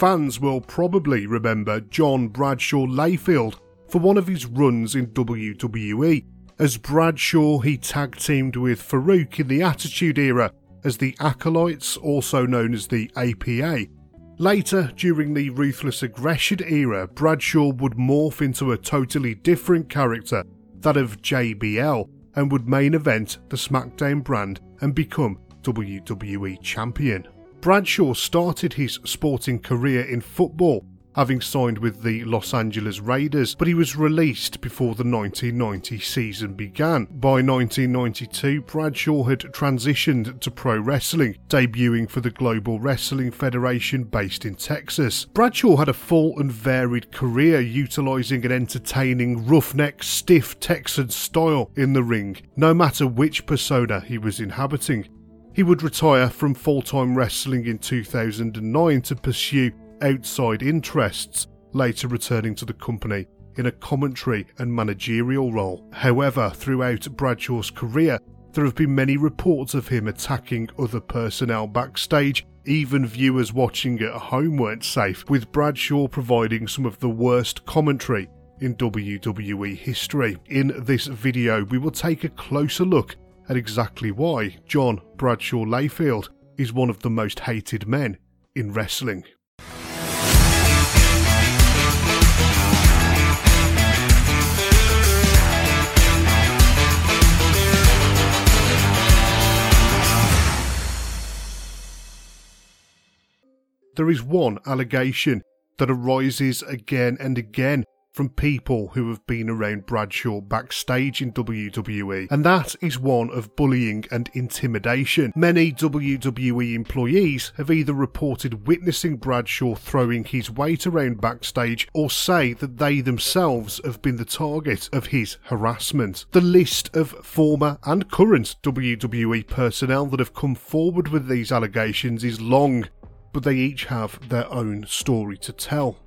fans will probably remember John Bradshaw Layfield for one of his runs in WWE. As Bradshaw, he tag teamed with Faarooq in the Attitude Era as the Acolytes, also known as the APA. Later, during the Ruthless Aggression era, Bradshaw would morph into a totally different character, that of JBL, and would main event the SmackDown brand and become WWE Champion. Bradshaw started his sporting career in football, having signed with the Los Angeles Raiders, but he was released before the 1990 season began. By 1992, Bradshaw had transitioned to pro wrestling, debuting for the Global Wrestling Federation based in Texas. Bradshaw had a full and varied career utilizing an entertaining, roughneck, stiff Texan style in the ring, no matter which persona he was inhabiting. He would retire from full time wrestling in 2009 to pursue outside interests, later returning to the company in a commentary and managerial role. However, throughout Bradshaw's career, there have been many reports of him attacking other personnel backstage. Even viewers watching at home weren't safe, with Bradshaw providing some of the worst commentary in WWE history. In this video, we will take a closer look at exactly why John Bradshaw Layfield is one of the most hated men in wrestling. There is one allegation that arises again and again from people who have been around Bradshaw backstage in WWE, and that is one of bullying and intimidation. Many WWE employees have either reported witnessing Bradshaw throwing his weight around backstage or say that they themselves have been the target of his harassment. The list of former and current WWE personnel that have come forward with these allegations is long, but they each have their own story to tell.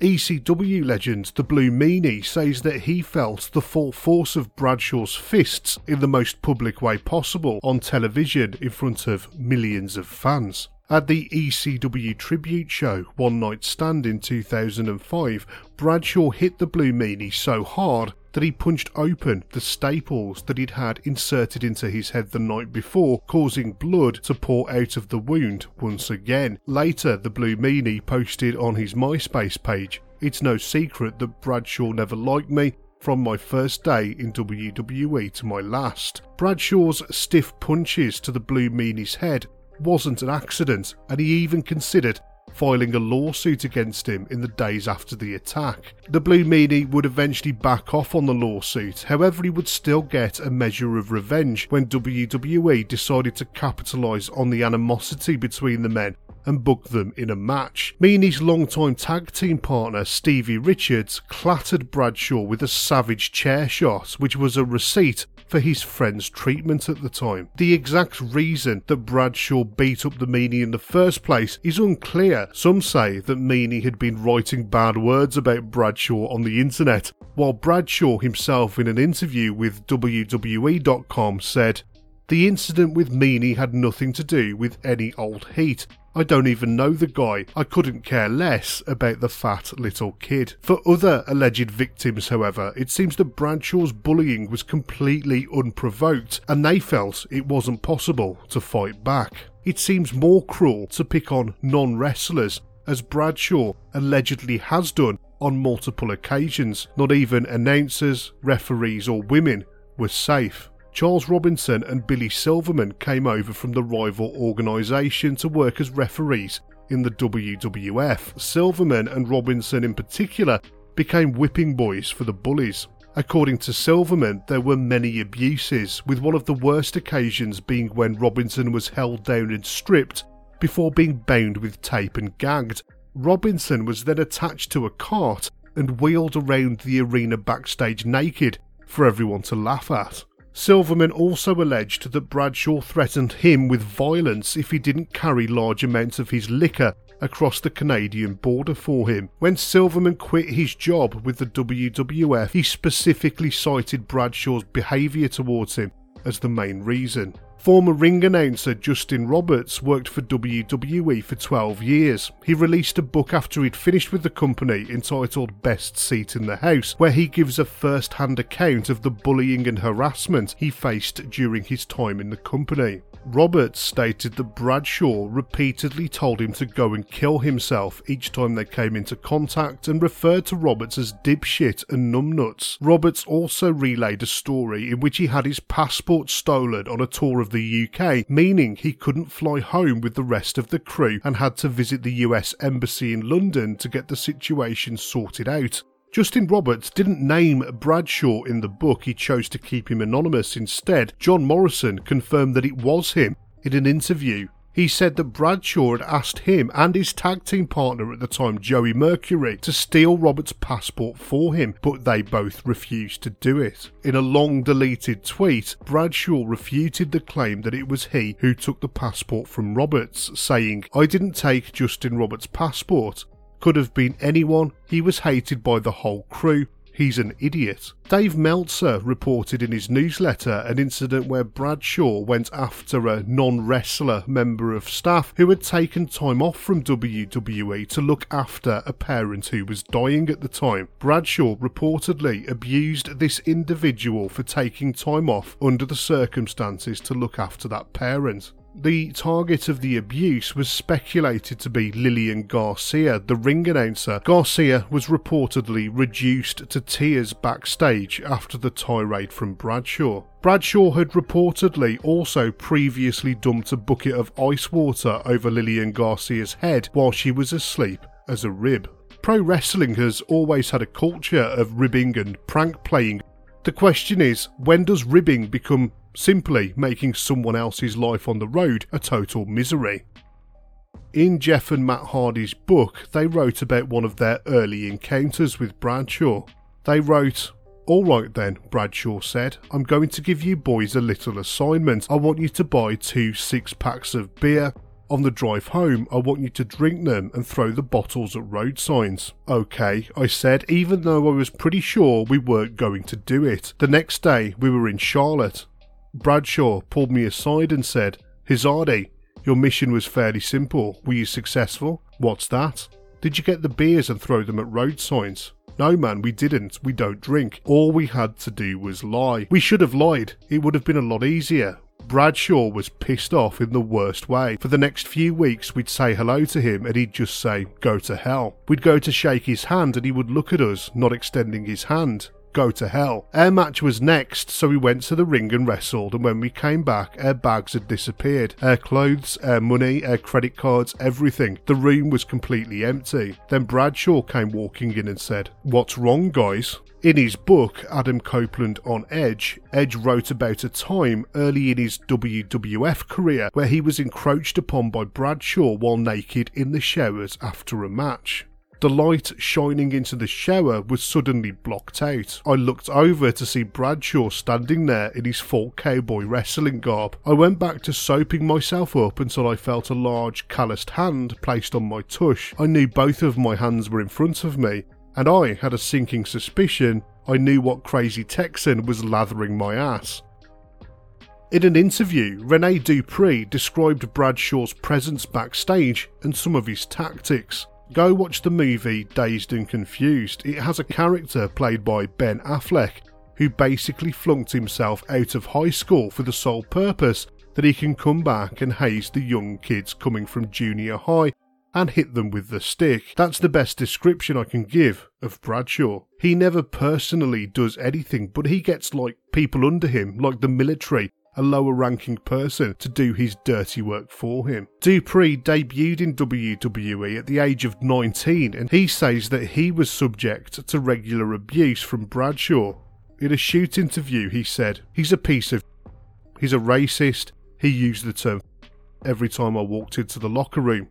ECW legend The Blue Meanie says that he felt the full force of Bradshaw's fists in the most public way possible on television in front of millions of fans. At the ECW tribute show One Night Stand in 2005, Bradshaw hit the Blue Meanie so hard that he punched open the staples that he'd had inserted into his head the night before, causing blood to pour out of the wound once again. Later, the Blue Meanie posted on his MySpace page, It's no secret that Bradshaw never liked me, from my first day in WWE to my last. Bradshaw's stiff punches to the Blue Meanie's head wasn't an accident, and he even considered filing a lawsuit against him in the days after the attack. The Blue Meanie would eventually back off on the lawsuit, however, he would still get a measure of revenge when WWE decided to capitalise on the animosity between the men and booked them in a match. Meanie's longtime tag team partner Stevie Richards clattered Bradshaw with a savage chair shot, which was a receipt for his friend's treatment at the time. The exact reason that Bradshaw beat up the Meanie in the first place is unclear. Some say that Meanie had been writing bad words about Bradshaw on the internet, while Bradshaw himself in an interview with WWE.com said, the incident with Meanie had nothing to do with any old heat. I don't even know the guy. I couldn't care less about the fat little kid. For other alleged victims, however, it seems that Bradshaw's bullying was completely unprovoked and they felt it wasn't possible to fight back. It seems more cruel to pick on non wrestlers, as Bradshaw allegedly has done on multiple occasions. Not even announcers, referees, or women were safe. Charles Robinson and Billy Silverman came over from the rival organisation to work as referees in the WWF. Silverman and Robinson, in particular, became whipping boys for the bullies. According to Silverman, there were many abuses, with one of the worst occasions being when Robinson was held down and stripped before being bound with tape and gagged. Robinson was then attached to a cart and wheeled around the arena backstage naked for everyone to laugh at. Silverman also alleged that Bradshaw threatened him with violence if he didn't carry large amounts of his liquor across the Canadian border for him. When Silverman quit his job with the WWF, he specifically cited Bradshaw's behaviour towards him as the main reason. Former ring announcer Justin Roberts worked for WWE for 12 years. He released a book after he'd finished with the company entitled Best Seat in the House, where he gives a first hand account of the bullying and harassment he faced during his time in the company. Roberts stated that Bradshaw repeatedly told him to go and kill himself each time they came into contact and referred to Roberts as dipshit and numbnuts. Roberts also relayed a story in which he had his passport stolen on a tour of the UK, meaning he couldn't fly home with the rest of the crew and had to visit the US Embassy in London to get the situation sorted out. Justin Roberts didn't name Bradshaw in the book, he chose to keep him anonymous instead. John Morrison confirmed that it was him in an interview. He said that Bradshaw had asked him and his tag team partner at the time, Joey Mercury, to steal Roberts' passport for him, but they both refused to do it. In a long deleted tweet, Bradshaw refuted the claim that it was he who took the passport from Roberts, saying, I didn't take Justin Roberts' passport. Could have been anyone. He was hated by the whole crew. He's an idiot. Dave Meltzer reported in his newsletter an incident where Bradshaw went after a non wrestler member of staff who had taken time off from WWE to look after a parent who was dying at the time. Bradshaw reportedly abused this individual for taking time off under the circumstances to look after that parent. The target of the abuse was speculated to be Lillian Garcia, the ring announcer. Garcia was reportedly reduced to tears backstage after the tirade from Bradshaw. Bradshaw had reportedly also previously dumped a bucket of ice water over Lillian Garcia's head while she was asleep as a rib. Pro wrestling has always had a culture of ribbing and prank playing. The question is, when does ribbing become simply making someone else's life on the road a total misery. In Jeff and Matt Hardy's book, they wrote about one of their early encounters with Bradshaw. They wrote, All right then, Bradshaw said, I'm going to give you boys a little assignment. I want you to buy two six packs of beer. On the drive home, I want you to drink them and throw the bottles at road signs. Okay, I said, even though I was pretty sure we weren't going to do it. The next day, we were in Charlotte. Bradshaw pulled me aside and said, Hizardi, your mission was fairly simple. Were you successful? What's that? Did you get the beers and throw them at road signs? No, man, we didn't. We don't drink. All we had to do was lie. We should have lied. It would have been a lot easier. Bradshaw was pissed off in the worst way. For the next few weeks, we'd say hello to him and he'd just say, Go to hell. We'd go to shake his hand and he would look at us, not extending his hand go to hell. Our match was next, so we went to the ring and wrestled, and when we came back, our bags had disappeared. Our clothes, our money, our credit cards, everything. The room was completely empty. Then Bradshaw came walking in and said, What's wrong, guys? In his book, Adam Copeland on Edge, Edge wrote about a time early in his WWF career where he was encroached upon by Bradshaw while naked in the showers after a match. The light shining into the shower was suddenly blocked out. I looked over to see Bradshaw standing there in his full cowboy wrestling garb. I went back to soaping myself up until I felt a large calloused hand placed on my tush. I knew both of my hands were in front of me, and I had a sinking suspicion I knew what crazy Texan was lathering my ass. In an interview, Rene Dupree described Bradshaw's presence backstage and some of his tactics. Go watch the movie Dazed and Confused. It has a character played by Ben Affleck who basically flunked himself out of high school for the sole purpose that he can come back and haze the young kids coming from junior high and hit them with the stick. That's the best description I can give of Bradshaw. He never personally does anything, but he gets like people under him, like the military, a lower ranking person to do his dirty work for him. Dupree debuted in WWE at the age of 19 and he says that he was subject to regular abuse from Bradshaw. In a shoot interview, he said, He's a piece of. He's a racist. He used the term every time I walked into the locker room.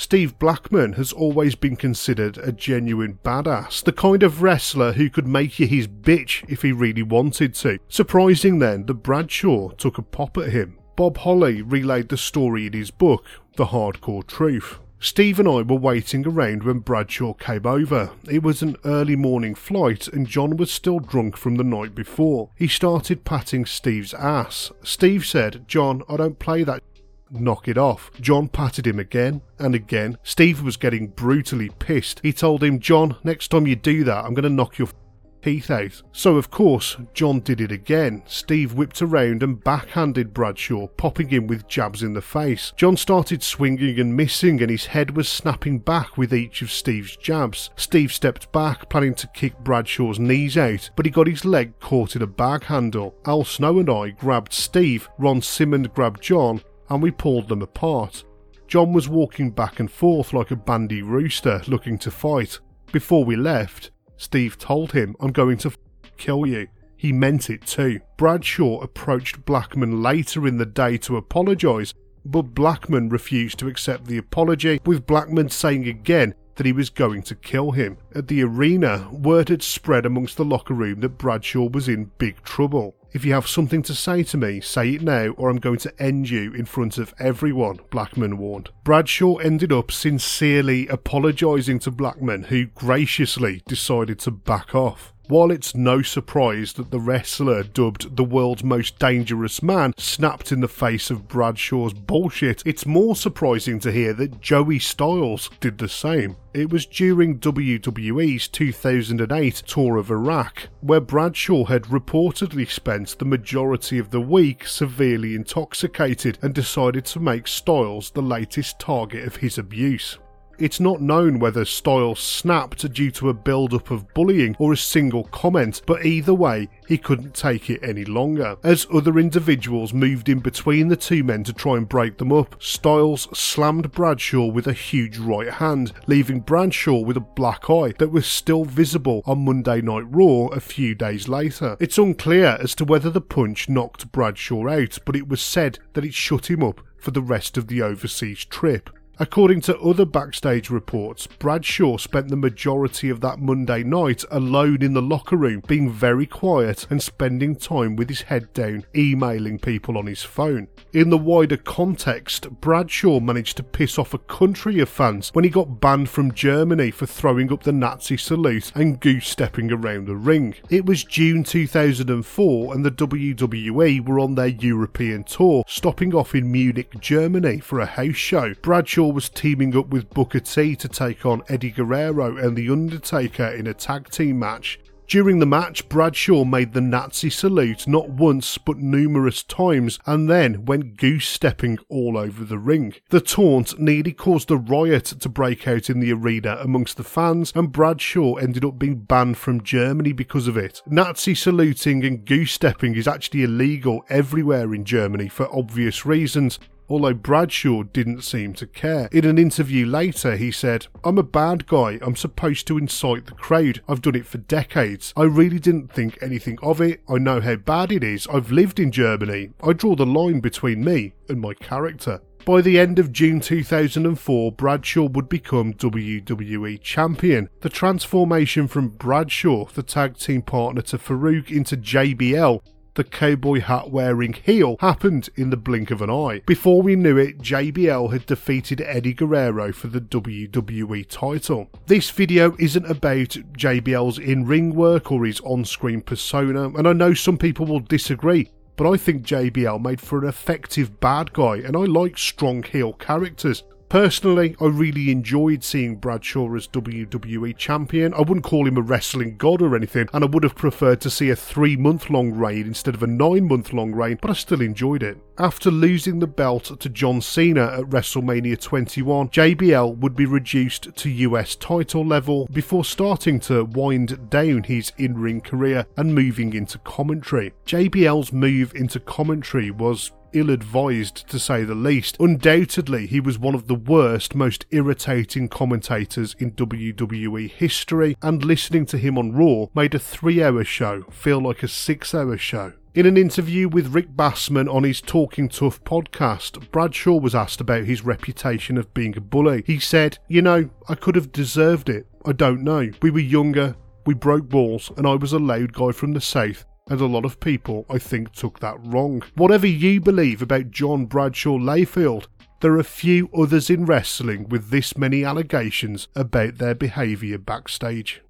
Steve Blackman has always been considered a genuine badass, the kind of wrestler who could make you his bitch if he really wanted to. Surprising then that Bradshaw took a pop at him. Bob Holly relayed the story in his book, The Hardcore Truth. Steve and I were waiting around when Bradshaw came over. It was an early morning flight and John was still drunk from the night before. He started patting Steve's ass. Steve said, John, I don't play that knock it off. John patted him again and again. Steve was getting brutally pissed. He told him, John, next time you do that, I'm going to knock your teeth out. So, of course, John did it again. Steve whipped around and backhanded Bradshaw, popping him with jabs in the face. John started swinging and missing, and his head was snapping back with each of Steve's jabs. Steve stepped back, planning to kick Bradshaw's knees out, but he got his leg caught in a bag handle. Al Snow and I grabbed Steve, Ron Simmons grabbed John, and we pulled them apart. John was walking back and forth like a bandy rooster looking to fight. Before we left, Steve told him, I'm going to f- kill you. He meant it too. Bradshaw approached Blackman later in the day to apologise, but Blackman refused to accept the apology, with Blackman saying again that he was going to kill him. At the arena, word had spread amongst the locker room that Bradshaw was in big trouble. If you have something to say to me, say it now, or I'm going to end you in front of everyone, Blackman warned. Bradshaw ended up sincerely apologising to Blackman, who graciously decided to back off. While it's no surprise that the wrestler, dubbed the world's most dangerous man, snapped in the face of Bradshaw's bullshit, it's more surprising to hear that Joey Styles did the same. It was during WWE's 2008 tour of Iraq, where Bradshaw had reportedly spent the majority of the week severely intoxicated and decided to make Styles the latest target of his abuse. It's not known whether Styles snapped due to a build-up of bullying or a single comment, but either way, he couldn't take it any longer. As other individuals moved in between the two men to try and break them up, Styles slammed Bradshaw with a huge right hand, leaving Bradshaw with a black eye that was still visible on Monday Night Raw a few days later. It's unclear as to whether the punch knocked Bradshaw out, but it was said that it shut him up for the rest of the overseas trip. According to other backstage reports, Bradshaw spent the majority of that Monday night alone in the locker room, being very quiet and spending time with his head down, emailing people on his phone. In the wider context, Bradshaw managed to piss off a country of fans when he got banned from Germany for throwing up the Nazi salute and goose stepping around the ring. It was June 2004 and the WWE were on their European tour, stopping off in Munich, Germany for a house show. Bradshaw was teaming up with Booker T to take on Eddie Guerrero and The Undertaker in a tag team match. During the match, Bradshaw made the Nazi salute not once but numerous times and then went goose stepping all over the ring. The taunt nearly caused a riot to break out in the arena amongst the fans, and Bradshaw ended up being banned from Germany because of it. Nazi saluting and goose stepping is actually illegal everywhere in Germany for obvious reasons, although Bradshaw didn't seem to care. In an interview later, he said, I'm a bad guy. I'm supposed to incite the crowd. I've done it for decades. I really didn't think anything of it. I know how bad it is. I've lived in Germany. I draw the line between me and my character. By the end of June 2004, Bradshaw would become WWE Champion. The transformation from Bradshaw, the tag team partner to Faarooq, into JBL the cowboy hat wearing heel happened in the blink of an eye. Before we knew it, JBL had defeated Eddie Guerrero for the WWE title. This video isn't about JBL's in ring work or his on screen persona, and I know some people will disagree. But I think JBL made for an effective bad guy, and I like strong heel characters. Personally, I really enjoyed seeing Bradshaw as WWE champion. I wouldn't call him a wrestling god or anything, and I would have preferred to see a three month long reign instead of a nine month long reign, but I still enjoyed it. After losing the belt to John Cena at WrestleMania 21, JBL would be reduced to US title level before starting to wind down his in ring career and moving into commentary. JBL's move into commentary was ill advised to say the least. Undoubtedly, he was one of the worst, most irritating commentators in WWE history, and listening to him on Raw made a three hour show feel like a six hour show. In an interview with Rick Bassman on his Talking Tough podcast, Bradshaw was asked about his reputation of being a bully. He said, You know, I could have deserved it. I don't know. We were younger, we broke balls, and I was a loud guy from the South and a lot of people, I think, took that wrong. Whatever you believe about John Bradshaw Layfield, there are few others in wrestling with this many allegations about their behaviour backstage.